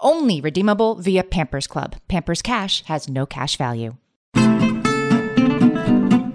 Only redeemable via Pampers Club. Pampers Cash has no cash value.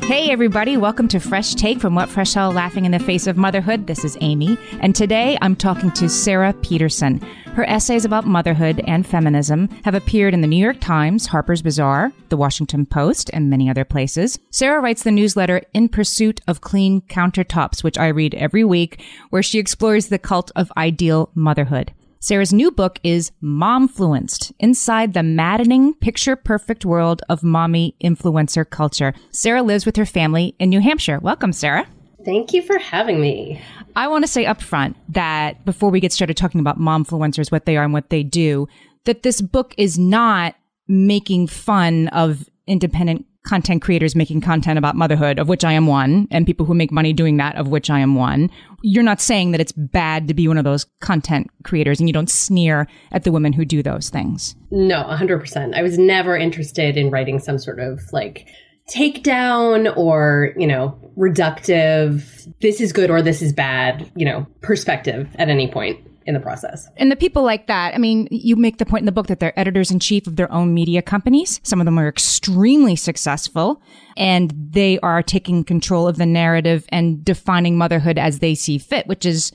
Hey, everybody, welcome to Fresh Take from What Fresh Hell Laughing in the Face of Motherhood. This is Amy, and today I'm talking to Sara Petersen. Her essays about motherhood and feminism have appeared in the New York Times, Harper's Bazaar, the Washington Post, and many other places. Sara writes the newsletter In Pursuit of Clean Countertops, which I read every week, where she explores the cult of ideal motherhood. Sara's new book is Momfluenced Inside the Maddening Picture Perfect World of Mommy Influencer Culture. Sara lives with her family in New Hampshire. Welcome, Sara. Thank you for having me. I want to say up front that before we get started talking about momfluencers, what they are and what they do, that this book is not making fun of independent content creators making content about motherhood, of which I am one, and people who make money doing that, of which I am one. You're not saying that it's bad to be one of those content creators and you don't sneer at the women who do those things. No, 100%. I was never interested in writing some sort of like takedown or, you know, reductive, this is good or this is bad, you know, perspective at any point in the process. And the people like that, I mean, you make the point in the book that they're editors in chief of their own media companies. Some of them are extremely successful and they are taking control of the narrative and defining motherhood as they see fit, which is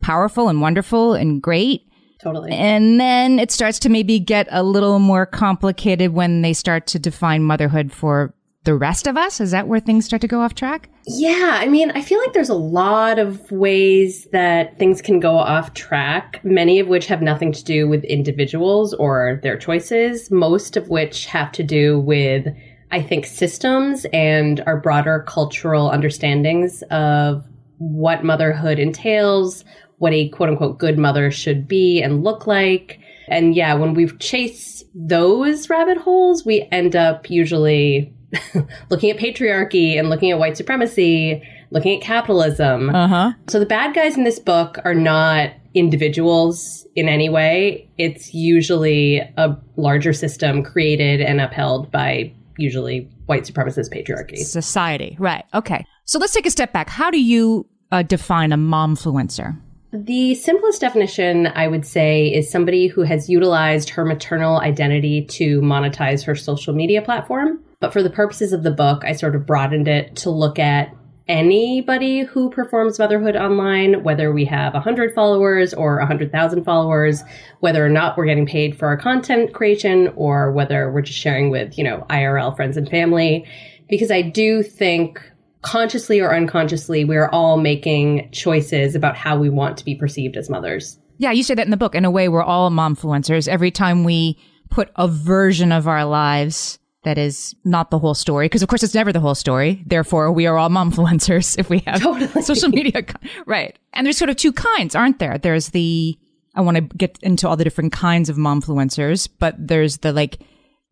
powerful and wonderful and great. Totally. And then it starts to maybe get a little more complicated when they start to define motherhood for the rest of us? Is that where things start to go off track? Yeah, I mean, I feel like there's a lot of ways that things can go off track, many of which have nothing to do with individuals or their choices, most of which have to do with, I think, systems and our broader cultural understandings of what motherhood entails, what a quote unquote good mother should be and look like. And yeah, when we chase those rabbit holes, we end up usually looking at patriarchy and looking at white supremacy, looking at capitalism. Uh-huh. So the bad guys in this book are not individuals in any way. It's usually a larger system created and upheld by usually white supremacist patriarchy. Society. Right. Okay. So let's take a step back. How do you uh, define a momfluencer? The simplest definition I would say is somebody who has utilized her maternal identity to monetize her social media platform. But for the purposes of the book, I sort of broadened it to look at anybody who performs motherhood online, whether we have 100 followers or 100,000 followers, whether or not we're getting paid for our content creation or whether we're just sharing with, you know, IRL friends and family. Because I do think consciously or unconsciously, we're all making choices about how we want to be perceived as mothers. Yeah, you say that in the book. In a way, we're all momfluencers. Every time we put a version of our lives that is not the whole story because of course it's never the whole story. Therefore we are all momfluencers if we have Totally. social media right. And there's sort of two kinds aren't there? There's the i want to get into all the different kinds of momfluencers but there's the like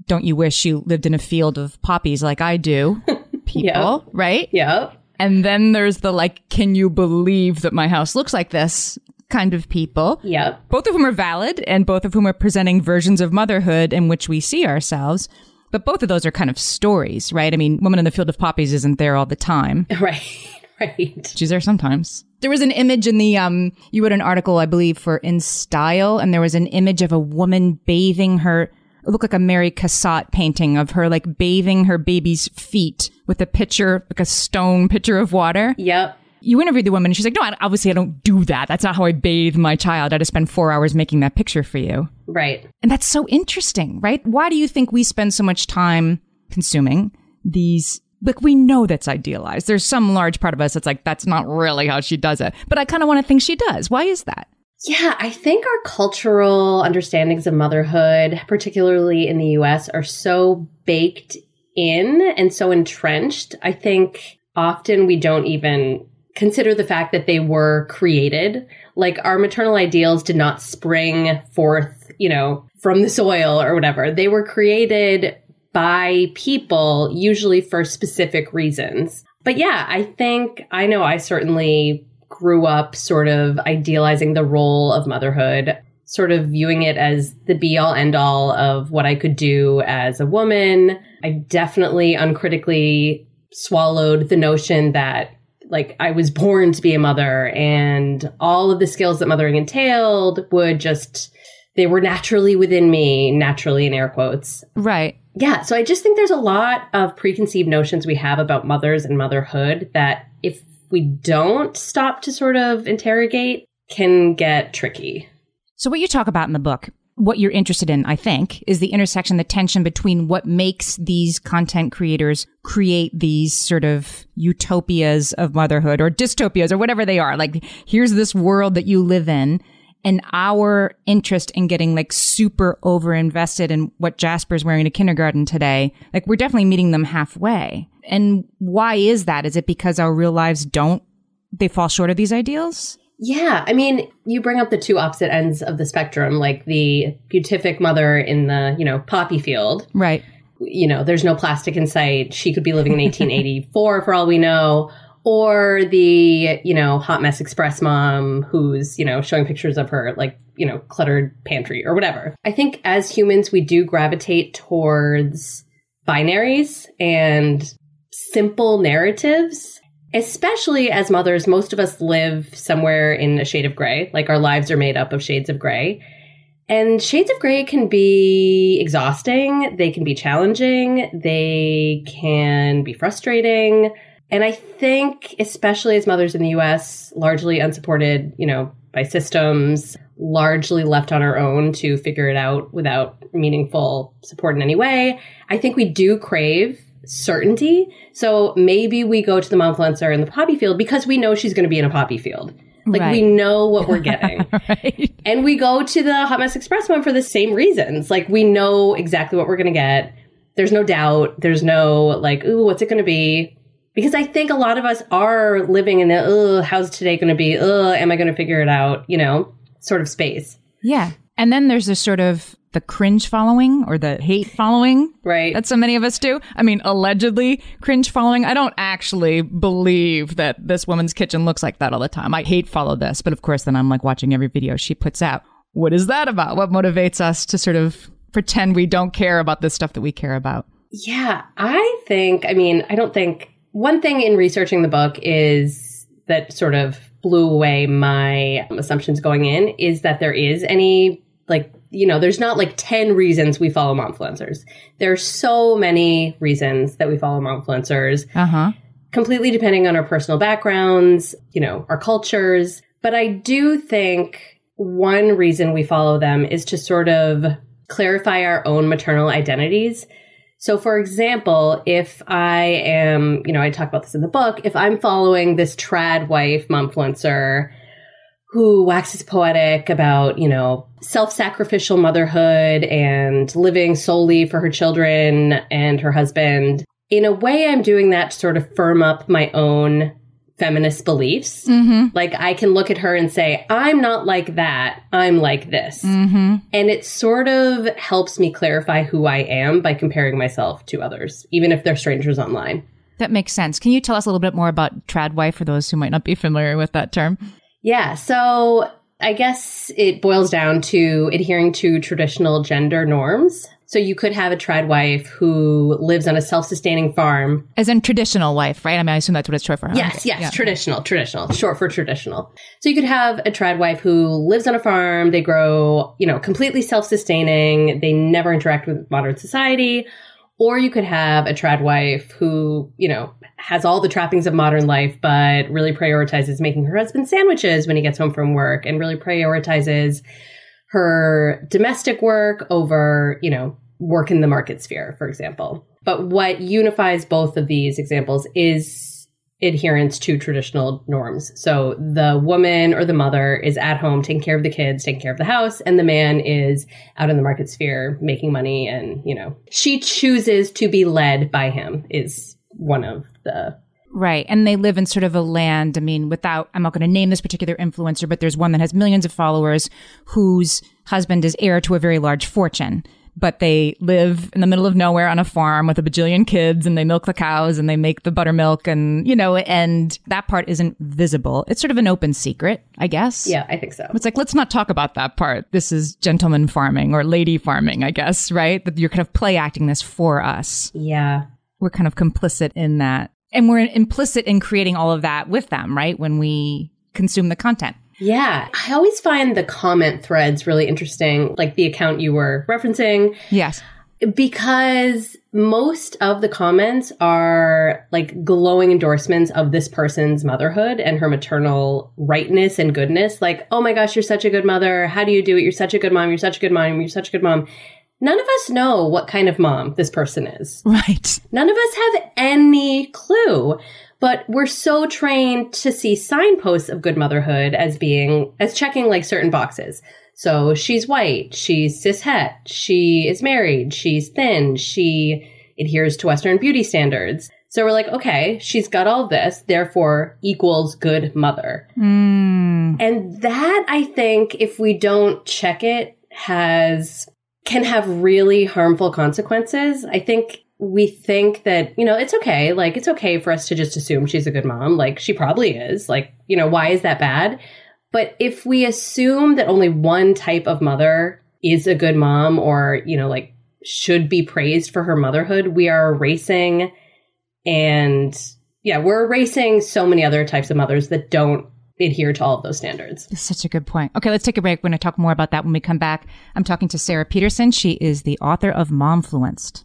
don't you wish you lived in a field of poppies like i do? People right? Yeah. and then there's the like can you believe that my house looks like this kind of people? Yep. both of whom are valid and both of whom are presenting versions of motherhood in which we see ourselves but both of those are kind of stories, right? I mean, Woman in the Field of Poppies isn't there all the time. Right. Right. She's there sometimes. There was an image in the, um, you wrote an article, I believe, for InStyle, and there was an image of a woman bathing her, it looked like a Mary Cassatt painting of her, like bathing her baby's feet with a pitcher, like a stone pitcher of water. Yep. You interviewed the woman and she's like, no, I, obviously I don't do that. That's not how I bathe my child. I just spend four hours making that picture for you. Right. And that's so interesting, right? Why do you think we spend so much time consuming these? Like, we know that's idealized. There's some large part of us that's like, that's not really how she does it. But I kind of want to think she does. Why is that? Yeah, I think our cultural understandings of motherhood, particularly in the US, are so baked in and so entrenched. I think often we don't even consider the fact that they were created. Like our maternal ideals did not spring forth, you know, from the soil or whatever. They were created by people, usually for specific reasons. But yeah, I think I know I certainly grew up sort of idealizing the role of motherhood, sort of viewing it as the be all end all of what I could do as a woman. I definitely uncritically swallowed the notion that like I was born to be a mother and all of the skills that mothering entailed would just they were naturally within me, naturally in air quotes. Right. Yeah, so I just think there's a lot of preconceived notions we have about mothers and motherhood that if we don't stop to sort of interrogate can get tricky. So what you talk about in the book what you're interested in, I think, is the intersection, the tension between what makes these content creators create these sort of utopias of motherhood or dystopias or whatever they are. Like, here's this world that you live in and our interest in getting like super over invested in what Jasper's wearing to kindergarten today. Like, we're definitely meeting them halfway. And why is that? Is it because our real lives don't, they fall short of these ideals? Yeah, I mean, you bring up the two opposite ends of the spectrum, like the beatific mother in the, you know, poppy field. Right. You know, there's no plastic in sight. She could be living in 1884 for all we know. Or the, you know, hot mess express mom who's, you know, showing pictures of her, like, you know, cluttered pantry or whatever. I think as humans, we do gravitate towards binaries and simple narratives especially as mothers, most of us live somewhere in a shade of gray. Like our lives are made up of shades of gray. And shades of gray can be exhausting. They can be challenging. They can be frustrating. And I think, especially as mothers in the US, largely unsupported, you know, by systems, largely left on our own to figure it out without meaningful support in any way, I think we do crave certainty. So maybe we go to the momfluencer in the poppy field because we know she's going to be in a poppy field. Like right. we know what we're getting. right. And we go to the Hot Mess Express one for the same reasons. Like we know exactly what we're going to get. There's no doubt. There's no like, ooh, what's it going to be? Because I think a lot of us are living in the, oh, how's today going to be? Oh, am I going to figure it out? You know, sort of space. Yeah. And then there's this sort of the cringe following or the hate following. Right. That so many of us do. I mean, allegedly cringe following. I don't actually believe that this woman's kitchen looks like that all the time. I hate follow this, but of course, then I'm like watching every video she puts out. What is that about? What motivates us to sort of pretend we don't care about this stuff that we care about? Yeah, I think, I mean, I don't think one thing in researching the book is that sort of blew away my assumptions going in is that there is any like you know, there's not like 10 reasons we follow momfluencers. There's so many reasons that we follow momfluencers. Uh-huh. Completely depending on our personal backgrounds, you know, our cultures. But I do think one reason we follow them is to sort of clarify our own maternal identities. So, for example, if I am, you know, I talk about this in the book, if I'm following this trad wife momfluencer who waxes poetic about, you know, self sacrificial motherhood and living solely for her children and her husband. In a way, I'm doing that to sort of firm up my own feminist beliefs. Mm-hmm. Like I can look at her and say, I'm not like that. I'm like this. Mm-hmm. And it sort of helps me clarify who I am by comparing myself to others, even if they're strangers online. That makes sense. Can you tell us a little bit more about trad wife for those who might not be familiar with that term? Yeah. So I guess it boils down to adhering to traditional gender norms. So you could have a trad wife who lives on a self-sustaining farm. As in traditional wife, right? I mean, I assume that's what it's short for. Yes, yes, yeah. traditional, traditional, short for traditional. So you could have a trad wife who lives on a farm. They grow, you know, completely self-sustaining. They never interact with modern society. Or you could have a trad wife who, you know, has all the trappings of modern life, but really prioritizes making her husband sandwiches when he gets home from work and really prioritizes her domestic work over, you know, work in the market sphere, for example. But what unifies both of these examples is adherence to traditional norms. So the woman or the mother is at home taking care of the kids, taking care of the house, and the man is out in the market sphere making money and, you know, she chooses to be led by him is one of the Right. And they live in sort of a land, I mean, without, I'm not going to name this particular influencer, but there's one that has millions of followers whose husband is heir to a very large fortune but they live in the middle of nowhere on a farm with a bajillion kids and they milk the cows and they make the buttermilk and, you know, and that part isn't visible. It's sort of an open secret, I guess. Yeah, I think so. It's like, let's not talk about that part. This is gentleman farming or lady farming, I guess, right? That you're kind of play acting this for us. Yeah. We're kind of complicit in that. And we're implicit in creating all of that with them, right? When we consume the content. Yeah. I always find the comment threads really interesting, like the account you were referencing. Yes. Because most of the comments are like glowing endorsements of this person's motherhood and her maternal rightness and goodness. Like, oh my gosh, you're such a good mother. How do you do it? You're such a good mom. You're such a good mom. You're such a good mom. None of us know what kind of mom this person is. Right. None of us have any clue. But we're so trained to see signposts of good motherhood as being, as checking like certain boxes. So she's white, she's cis het, she is married, she's thin, she adheres to Western beauty standards. So we're like, okay, she's got all this, therefore equals good mother. Mm. And that I think if we don't check it has can have really harmful consequences. I think we think that, you know, it's okay. Like, it's okay for us to just assume she's a good mom. Like, she probably is. Like, you know, why is that bad? But if we assume that only one type of mother is a good mom or, you know, like should be praised for her motherhood, we are erasing and yeah, we're erasing so many other types of mothers that don't adhere to all of those standards. That's such a good point. Okay, let's take a break. We're going to talk more about that when we come back. I'm talking to Sara Petersen. She is the author of Momfluenced.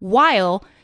while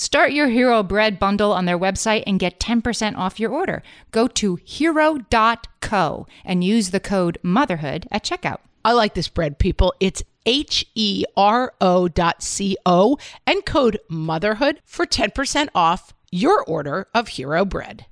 Start your Hero Bread bundle on their website and get 10% off your order. Go to hero.co and use the code motherhood at checkout. I like this bread, people. It's H E R O dot C O and code motherhood for 10% off your order of Hero Bread.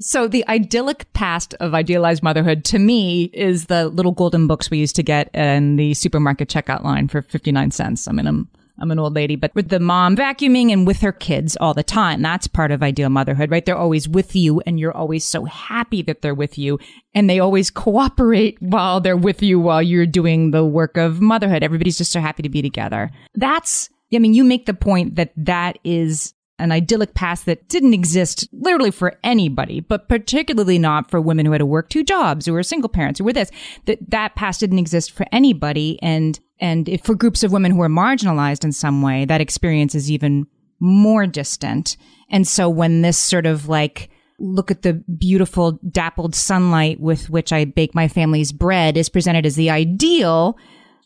So the idyllic past of idealized motherhood to me is the little golden books we used to get in the supermarket checkout line for 59 cents. I mean, I'm I'm an old lady, but with the mom vacuuming and with her kids all the time. That's part of ideal motherhood, right? They're always with you and you're always so happy that they're with you and they always cooperate while they're with you while you're doing the work of motherhood. Everybody's just so happy to be together. That's, I mean, you make the point that that is an idyllic past that didn't exist literally for anybody, but particularly not for women who had to work two jobs, who were single parents, who were this. That that past didn't exist for anybody, and and if for groups of women who are marginalized in some way, that experience is even more distant. And so when this sort of like look at the beautiful dappled sunlight with which I bake my family's bread is presented as the ideal,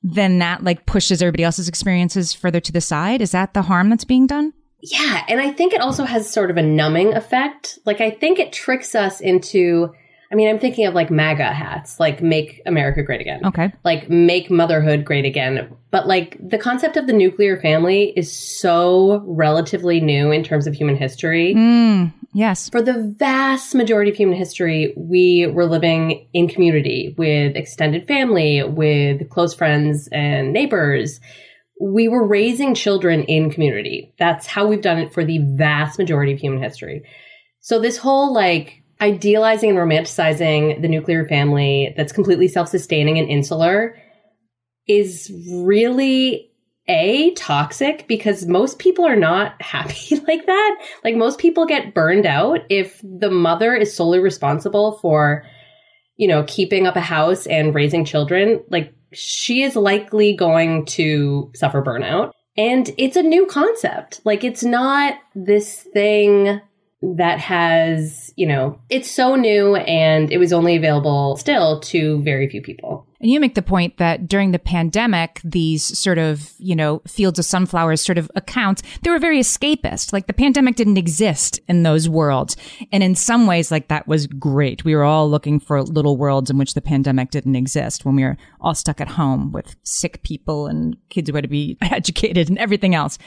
then that like pushes everybody else's experiences further to the side. Is that the harm that's being done? Yeah, and I think it also has sort of a numbing effect. Like I think it tricks us into I mean, I'm thinking of like MAGA hats, like make America great again. Okay. Like make motherhood great again. But like the concept of the nuclear family is so relatively new in terms of human history. Mm, yes. For the vast majority of human history, we were living in community with extended family, with close friends and neighbors. We were raising children in community. That's how we've done it for the vast majority of human history. So this whole like idealizing and romanticizing the nuclear family that's completely self-sustaining and insular is really a toxic because most people are not happy like that. Like most people get burned out if the mother is solely responsible for you know, keeping up a house and raising children, like she is likely going to suffer burnout. And it's a new concept. Like it's not this thing that has, you know, it's so new and it was only available still to very few people. And you make the point that during the pandemic, these sort of, you know, fields of sunflowers sort of accounts, they were very escapist. Like the pandemic didn't exist in those worlds. And in some ways, like that was great. We were all looking for little worlds in which the pandemic didn't exist when we were all stuck at home with sick people and kids who had to be educated and everything else.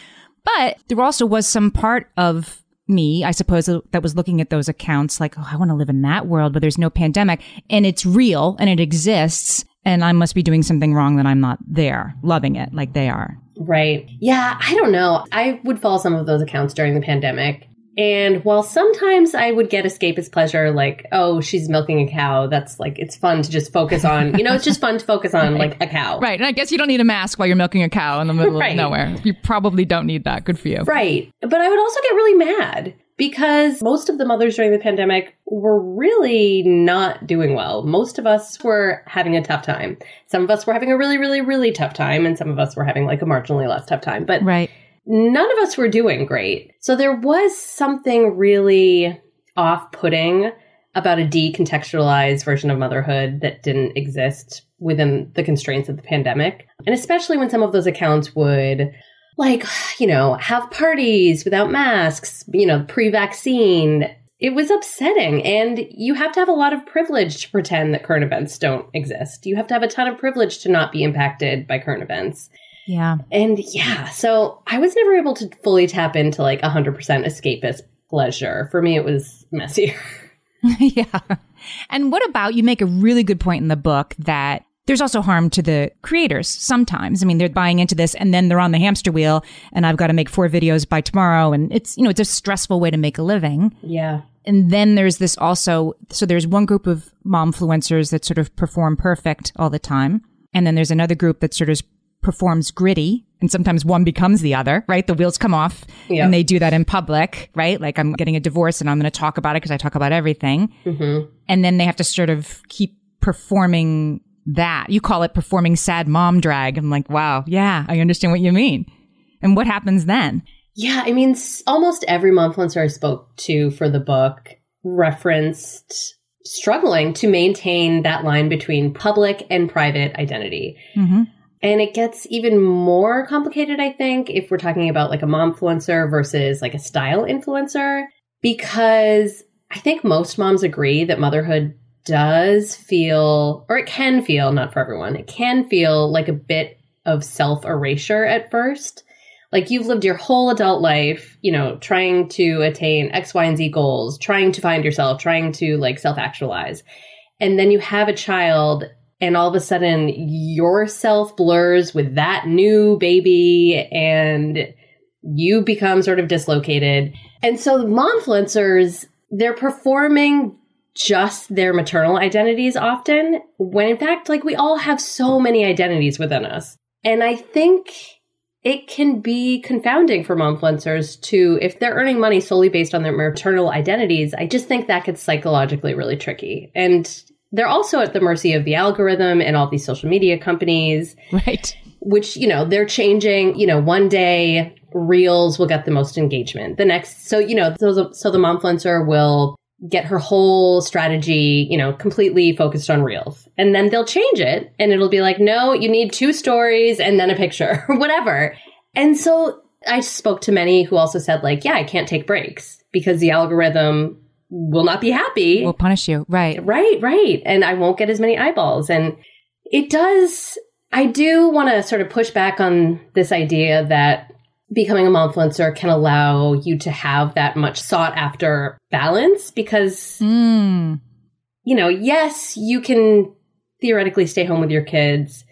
But there also was some part of me, I suppose, uh, that was looking at those accounts like, oh, I want to live in that world, but there's no pandemic and it's real and it exists. And I must be doing something wrong that I'm not there, loving it like they are. Right. Yeah, I don't know. I would follow some of those accounts during the pandemic. And while sometimes I would get escapist pleasure, like, oh, she's milking a cow, that's like, it's fun to just focus on, you know, it's just fun to focus on like a cow. Right. And I guess you don't need a mask while you're milking a cow in the middle right. of nowhere. You probably don't need that. Good for you. Right. But I would also get really mad because most of the mothers during the pandemic were really not doing well. Most of us were having a tough time. Some of us were having a really, really, really tough time, and some of us were having like a marginally less tough time. But right none of us were doing great. So there was something really off putting about a decontextualized version of motherhood that didn't exist within the constraints of the pandemic. And especially when some of those accounts would like, you know, have parties without masks, you know, pre vaccine. It was upsetting. And you have to have a lot of privilege to pretend that current events don't exist. You have to have a ton of privilege to not be impacted by current events. Yeah. And yeah, so I was never able to fully tap into like 100% escapist pleasure. For me, it was messier. yeah. And what about you make a really good point in the book that There's also harm to the creators sometimes. I mean, they're buying into this and then they're on the hamster wheel and I've got to make four videos by tomorrow. And it's, you know, it's a stressful way to make a living. Yeah. And then there's this also, so there's one group of mom influencers that sort of perform perfect all the time. And then there's another group that sort of performs gritty and sometimes one becomes the other, right? The wheels come off Yeah. and they do that in public, right? Like I'm getting a divorce and I'm going to talk about it because I talk about everything. Mm-hmm. And then they have to sort of keep performing that. You call it performing sad mom drag. I'm like, wow, yeah, I understand what you mean. And what happens then? Yeah, I mean, almost every momfluencer I spoke to for the book referenced struggling to maintain that line between public and private identity. Mm-hmm. And it gets even more complicated, I think, if we're talking about like a mom influencer versus like a style influencer, because I think most moms agree that motherhood does feel, or it can feel, not for everyone, it can feel like a bit of self erasure at first. Like you've lived your whole adult life, you know, trying to attain X, Y, and Z goals, trying to find yourself, trying to like self actualize. And then you have a child and all of a sudden yourself blurs with that new baby and you become sort of dislocated. And so the momfluencers, they're performing just their maternal identities often, when in fact, like we all have so many identities within us. And I think it can be confounding for momfluencers to, if they're earning money solely based on their maternal identities, I just think that gets psychologically really tricky. And they're also at the mercy of the algorithm and all these social media companies. Right. which you know they're changing you know one day reels will get the most engagement. The next so you know so the, so the momfluencer will get her whole strategy you know completely focused on reels. And then they'll change it and it'll be like no you need two stories and then a picture or whatever. And so i spoke to many who also said like yeah i can't take breaks because the algorithm will not be happy We'll punish you. Right. Right, right. And I won't get as many eyeballs. And it does, I do want to sort of push back on this idea that becoming a mom influencer can allow you to have that much sought after balance because, Mm. you know, yes, you can theoretically stay home with your kids,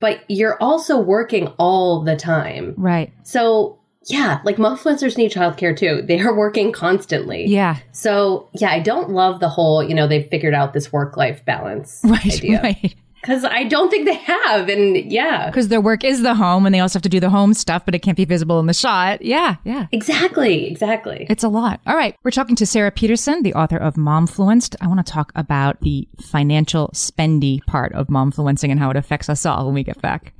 but you're also working all the time. Right. So, yeah, like momfluencers need childcare too. They are working constantly. Yeah. So, yeah, I don't love the whole, you know, they've figured out this work life balance Right. idea. Right. Because I don't think they have. And yeah, Because their work is the home and they also have to do the home stuff, but it can't be visible in the shot. Yeah. Yeah. exactly, exactly. It's a lot. All right. We're talking to Sara Petersen, the author of Momfluenced. I want to talk about the financial spendy part of momfluencing and how it affects us all when we get back.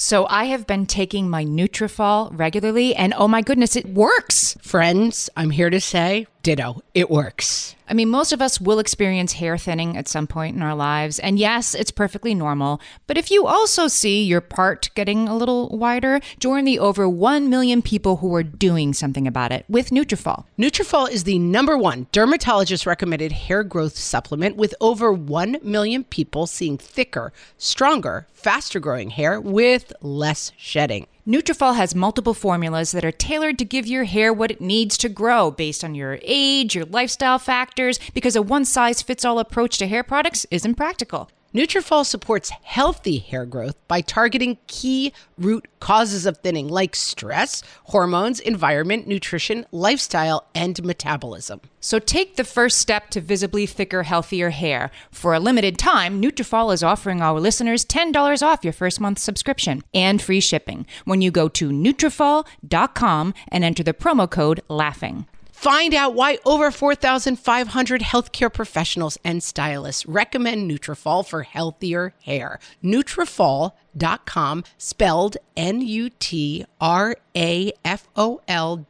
So I have been taking my Nutrafol regularly and oh my goodness, it works. Friends, I'm here to say, ditto, it works. I mean, most of us will experience hair thinning at some point in our lives. And yes, it's perfectly normal. But if you also see your part getting a little wider, join the over 1 million people who are doing something about it with Nutrafol. Nutrafol is the number one dermatologist recommended hair growth supplement with over 1 million people seeing thicker, stronger, faster growing hair with less shedding. Nutrafol has multiple formulas that are tailored to give your hair what it needs to grow based on your age, your lifestyle factors, because a one-size-fits-all approach to hair products isn't practical. Nutrafol supports healthy hair growth by targeting key root causes of thinning like stress, hormones, environment, nutrition, lifestyle, and metabolism. So take the first step to visibly thicker, healthier hair. For a limited time, Nutrafol is offering our listeners $10 off your first month subscription and free shipping when you go to Nutrafol.com and enter the promo code LAUGHING. Find out why over 4,500 healthcare professionals and stylists recommend Nutrafol for healthier hair. Nutrafol.com, spelled N-U-T-R-A-F-O-L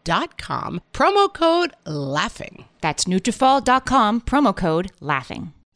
dot com. Promo code LAUGHING. That's Nutrafol.com, promo code LAUGHING.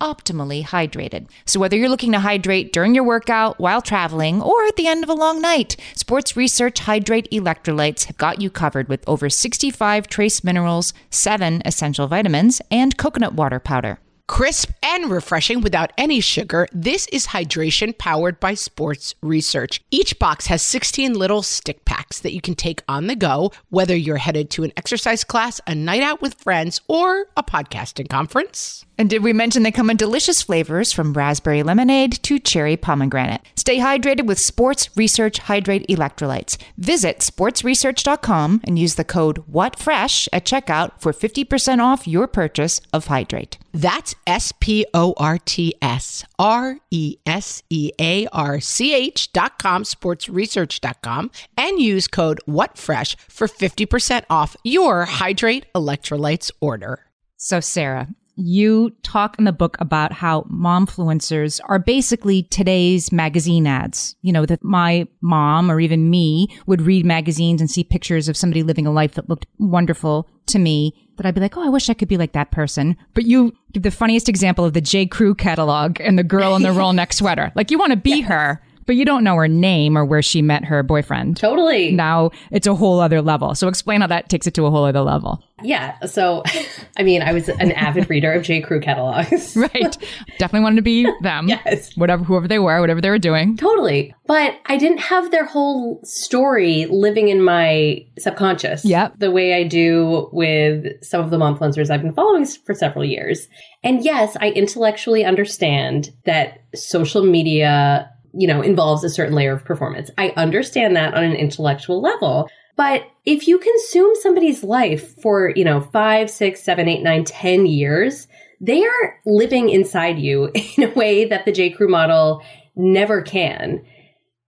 optimally hydrated. So whether you're looking to hydrate during your workout, while traveling, or at the end of a long night, Sports Research Hydrate Electrolytes have got you covered with over 65 trace minerals, 7 essential vitamins, and coconut water powder. Crisp and refreshing without any sugar, this is hydration powered by sports research. Each box has 16 little stick packs that you can take on the go, whether you're headed to an exercise class, a night out with friends, or a podcasting conference. And did we mention they come in delicious flavors from raspberry lemonade to cherry pomegranate? Stay hydrated with Sports Research Hydrate Electrolytes. Visit sportsresearch.com and use the code WhatFresh at checkout for 50% off your purchase of Hydrate. That's S P O R T S R E S E A R C H dot com, sportsresearch.com, and use code WhatFresh for 50% off your Hydrate Electrolytes order. So, Sara, you talk in the book about how momfluencers are basically today's magazine ads. You know, that my mom or even me would read magazines and see pictures of somebody living a life that looked wonderful to me that I'd be like, oh, I wish I could be like that person. But you give the funniest example of the J. Crew catalog and the girl in the roll neck sweater. Like you want to be her, but you don't know her name or where she met her boyfriend. Totally. Now it's a whole other level. So explain how that takes it to a whole other level. Yeah. So, I mean, I was an avid reader of J. Crew catalogs. right. Definitely wanted to be them. Yes. Whatever, whoever they were, whatever they were doing. Totally. But I didn't have their whole story living in my subconscious. Yep. The way I do with some of the mom influencers I've been following for several years. And yes, I intellectually understand that social media you know, involves a certain layer of performance. I understand that on an intellectual level. But if you consume somebody's life for, you know, five, six, seven, eight, nine, ten years, they are living inside you in a way that the J. Crew model never can.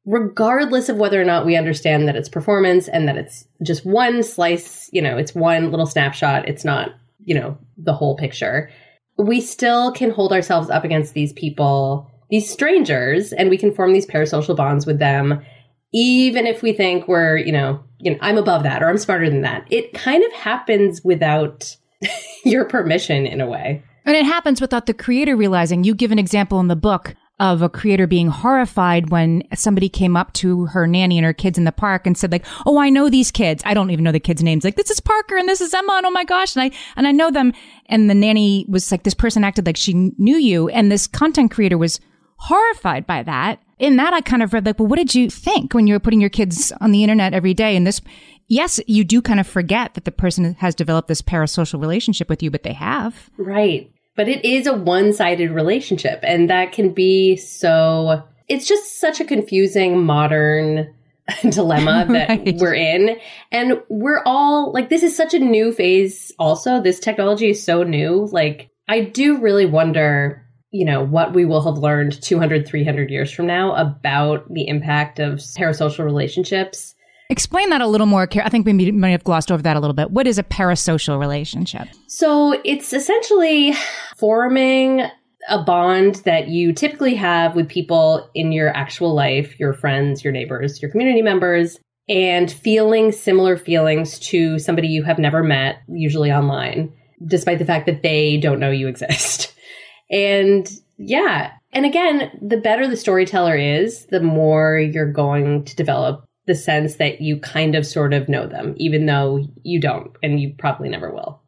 Regardless of whether or not we understand that it's performance and that it's just one slice, you know, it's one little snapshot, it's not, you know, the whole picture. We still can hold ourselves up against these people these strangers and we can form these parasocial bonds with them even if we think we're you know you know i'm above that or i'm smarter than that it kind of happens without your permission in a way and it happens without the creator realizing you give an example in the book of a creator being horrified when somebody came up to her nanny and her kids in the park and said like, "Oh, I know these kids. I don't even know the kids' names. Like, this is Parker and this is Emma, and oh my gosh, and I and I know them." And the nanny was like, "This person acted like she knew you," and this content creator was horrified by that. In that, I kind of read like, well, what did you think when you were putting your kids on the internet every day? And this, yes, you do kind of forget that the person has developed this parasocial relationship with you, but they have. Right. But it is a one sided relationship. And that can be so, it's just such a confusing modern dilemma that right. we're in. And we're all like, this is such a new phase also. This technology is so new. Like, I do really wonder you know, what we will have learned 200, 300 years from now about the impact of parasocial relationships. Explain that a little more. I think we might have glossed over that a little bit. What is a parasocial relationship? So it's essentially forming a bond that you typically have with people in your actual life, your friends, your neighbors, your community members, and feeling similar feelings to somebody you have never met, usually online, despite the fact that they don't know you exist. And yeah. And again, the better the storyteller is, the more you're going to develop the sense that you kind of sort of know them, even though you don't, and you probably never will.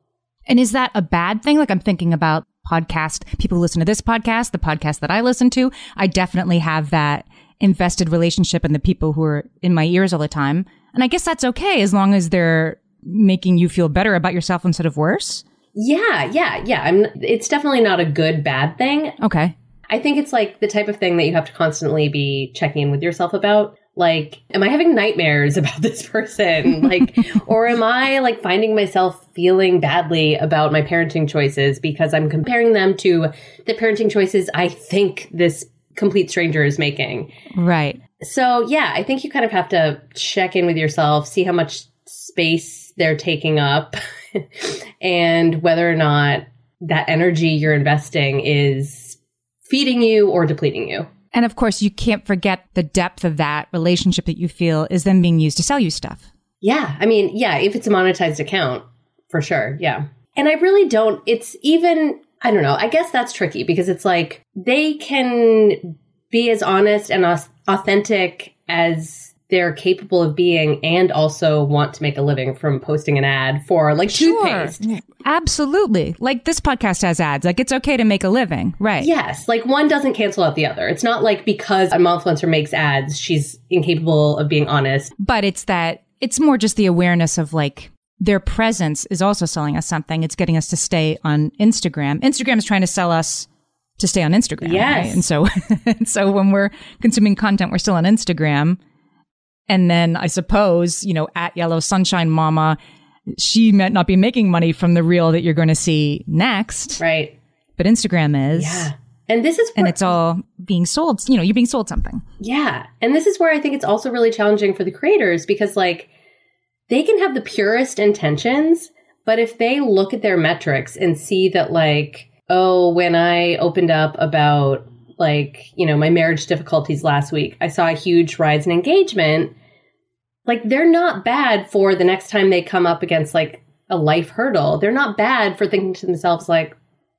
And is that a bad thing? Like I'm thinking about podcast, people who listen to this podcast, the podcast that I listen to. I definitely have that invested relationship in the people who are in my ears all the time. And I guess that's okay as long as they're making you feel better about yourself instead of worse. Yeah, yeah, yeah. I'm it's definitely not a good bad thing. Okay. I think it's like the type of thing that you have to constantly be checking in with yourself about. Like, am I having nightmares about this person? Like, or am I like finding myself feeling badly about my parenting choices because I'm comparing them to the parenting choices I think this complete stranger is making? Right. So, yeah, I think you kind of have to check in with yourself, see how much space they're taking up and whether or not that energy you're investing is feeding you or depleting you. And of course, you can't forget the depth of that relationship that you feel is then being used to sell you stuff. Yeah. I mean, yeah, if it's a monetized account, for sure. Yeah. And I really don't, it's even, I don't know, I guess that's tricky because it's like they can be as honest and authentic as they're capable of being and also want to make a living from posting an ad for like Sure. toothpaste. Absolutely. Like this podcast has ads. Like it's okay to make a living. Right. Yes, like one doesn't cancel out the other. It's not like because a momfluencer makes ads, she's incapable of being honest. But it's that, it's more just the awareness of like, their presence is also selling us something. It's getting us to stay on Instagram. Instagram is trying to sell us to stay on Instagram. Yes. right? And so, and so when we're consuming content, we're still on Instagram. And then I suppose, you know, at Yellow Sunshine Mama, she might not be making money from the reel that you're going to see next, Right. but Instagram is. Yeah. And this is And it's all being sold. You know, you're being sold something. Yeah. And this is where I think it's also really challenging for the creators because, like, they can have the purest intentions, but if they look at their metrics and see that, like, oh, when I opened up about, like, you know, my marriage difficulties last week, I saw a huge rise in engagement, like, they're not bad for the next time they come up against, like, a life hurdle. They're not bad for thinking to themselves, like,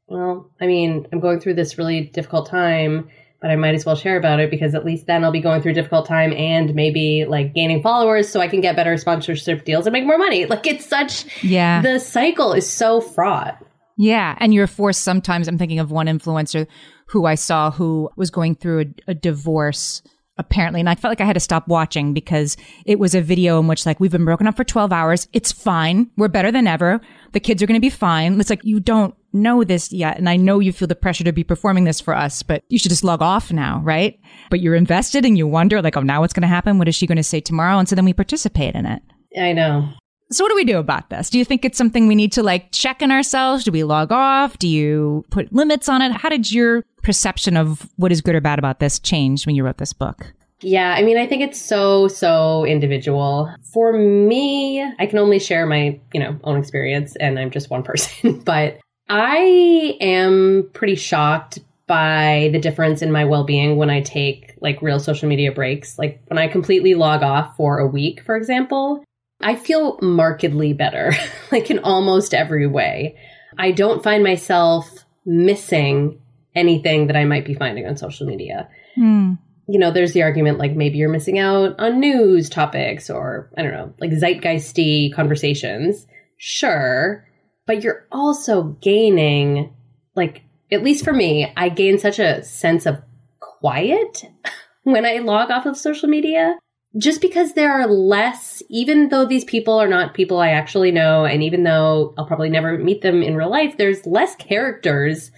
well, I mean, I'm going through this really difficult time but I might as well share about it because at least then I'll be going through a difficult time and maybe like gaining followers so I can get better sponsorship deals and make more money. Like it's such Yeah. the cycle is so fraught. Yeah. And you're forced sometimes. I'm thinking of one influencer who I saw who was going through a, a divorce apparently. And I felt like I had to stop watching because it was a video in which like, we've been broken up for 12 hours. It's fine. We're better than ever. The kids are going to be fine. It's like, you don't know this yet. And I know you feel the pressure to be performing this for us, but you should just log off now, right? But you're invested and you wonder like, oh, now what's going to happen? What is she going to say tomorrow? And so then we participate in it. I know. So what do we do about this? Do you think it's something we need to like check in ourselves? Do we log off? Do you put limits on it? How did your perception of what is good or bad about this change when you wrote this book? Yeah, I mean, I think it's so, so individual. For me, I can only share my, you know, own experience and I'm just one person, but I am pretty shocked by the difference in my well-being when I take like real social media breaks. Like when I completely log off for a week, for example, I feel markedly better, like in almost every way. I don't find myself missing anything that I might be finding on social media Hmm. you know, there's the argument like maybe you're missing out on news topics or I don't know, like zeitgeisty conversations. Sure. But you're also gaining, like, at least for me, I gain such a sense of quiet when I log off of social media. Just because there are less, even though these people are not people I actually know, and even though I'll probably never meet them in real life, there's less characters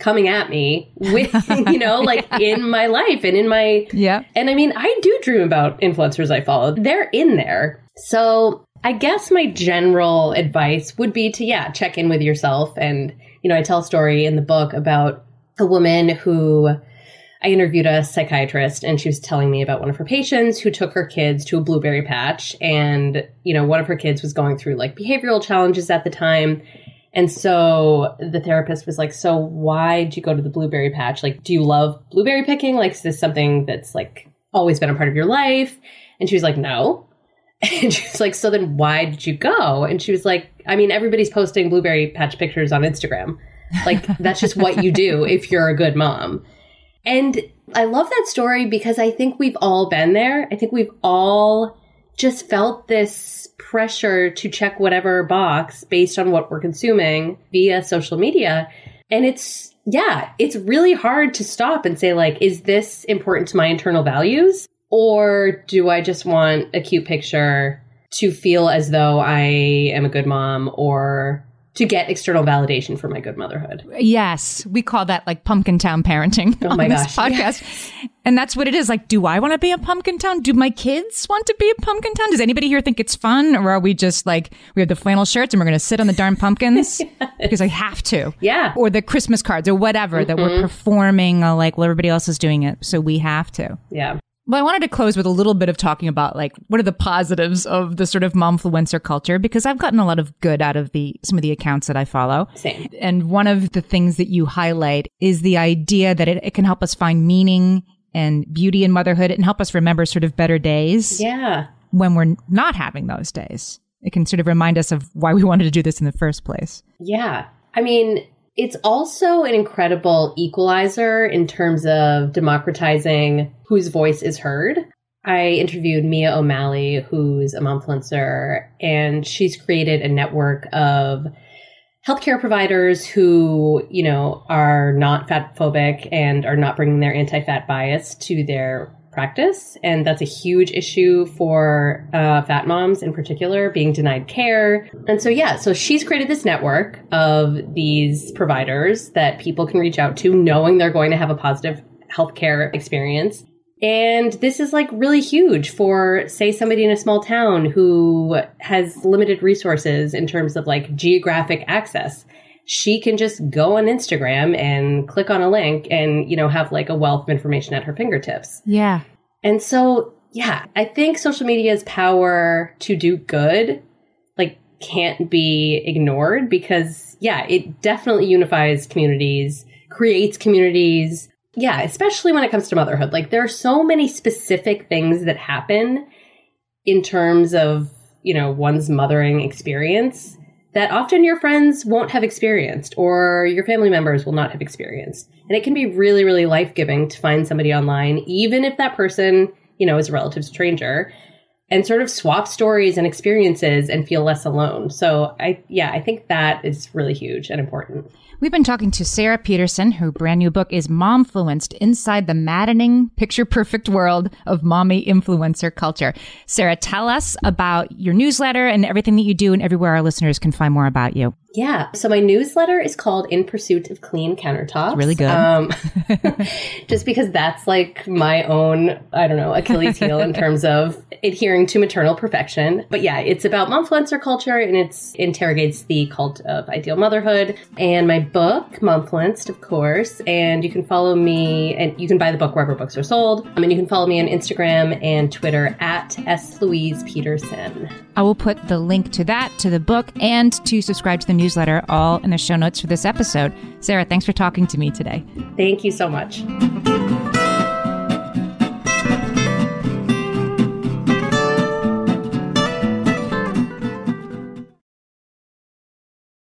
coming at me with, you know, like in my life and in my Yeah. and I mean, I do dream about influencers I follow. They're in there. So I guess my general advice would be to, yeah, check in with yourself. And, you know, I tell a story in the book about a woman who I interviewed a psychiatrist and she was telling me about one of her patients who took her kids to a blueberry patch. And, you know, one of her kids was going through like behavioral challenges at the time. And so the therapist was like, So why did you go to the blueberry patch? Like, do you love blueberry picking? Like, is this something that's like always been a part of your life? And she was like, No. And she was like, So then why did you go? And she was like, I mean, everybody's posting blueberry patch pictures on Instagram. Like, that's just what you do if you're a good mom. And I love that story because I think we've all been there. I think we've all just felt this pressure to check whatever box based on what we're consuming via social media. And it's, yeah, it's really hard to stop and say, like, is this important to my internal values? Or do I just want a cute picture to feel as though I am a good mom or to get external validation for my good motherhood? Yes. We call that like pumpkin town parenting Oh on this gosh, podcast. And that's what it is. Like, do I want to be a pumpkin town? Do my kids want to be a pumpkin town? Does anybody here think it's fun? Or are we just like, we have the flannel shirts and we're going to sit on the darn pumpkins because I have to? Yeah. Or the Christmas cards or whatever that we're performing, uh, like, well, everybody else is doing it. So we have to. Yeah. Well, I wanted to close with a little bit of talking about like what are the positives of the sort of momfluencer culture because I've gotten a lot of good out of the some of the accounts that I follow. Same. And one of the things that you highlight is the idea that it, it can help us find meaning and beauty in motherhood and help us remember sort of better days Yeah. when we're not having those days. It can sort of remind us of why we wanted to do this in the first place. Yeah. I mean, it's also an incredible equalizer in terms of democratizing whose voice is heard. I interviewed Mia O'Malley, who's a momfluencer, and she's created a network of healthcare providers who, you know, are not fat phobic and are not bringing their anti-fat bias to their practice. And that's a huge issue for uh, fat moms in particular, being denied care. And so, yeah, so she's created this network of these providers that people can reach out to, knowing they're going to have a positive healthcare experience. And this is like really huge for, say, somebody in a small town who has limited resources in terms of like geographic access. She can just go on Instagram and click on a link and, you know, have like a wealth of information at her fingertips. Yeah. And so, yeah, I think social media's power to do good, like, can't be ignored because, yeah, it definitely unifies communities, creates communities, yeah, especially when it comes to motherhood. Like there are so many specific things that happen in terms of, you know, one's mothering experience that often your friends won't have experienced or your family members will not have experienced. And it can be really, really life giving to find somebody online, even if that person, you know, is a relative stranger and sort of swap stories and experiences and feel less alone. So I, yeah, I think that is really huge and important. We've been talking to Sara Petersen, her brand new book is Momfluenced Inside the Maddening, Picture Perfect World of Mommy Influencer Culture. Sara, tell us about your newsletter and everything that you do and everywhere our listeners can find more about you. Yeah. So my newsletter is called In Pursuit of Clean Countertops. Really good. Um, just because that's like my own, I don't know, Achilles heel in terms of adhering to maternal perfection. But yeah, it's about momfluencer culture and it's interrogates the cult of ideal motherhood. And my book, Momfluenced, of course. And you can follow me and you can buy the book wherever books are sold. I mean, you can follow me on Instagram and Twitter at S. Louise Petersen. I will put the link to that, to the book, and to subscribe to the newsletter all in the show notes for this episode. Sara, thanks for talking to me today. Thank you so much.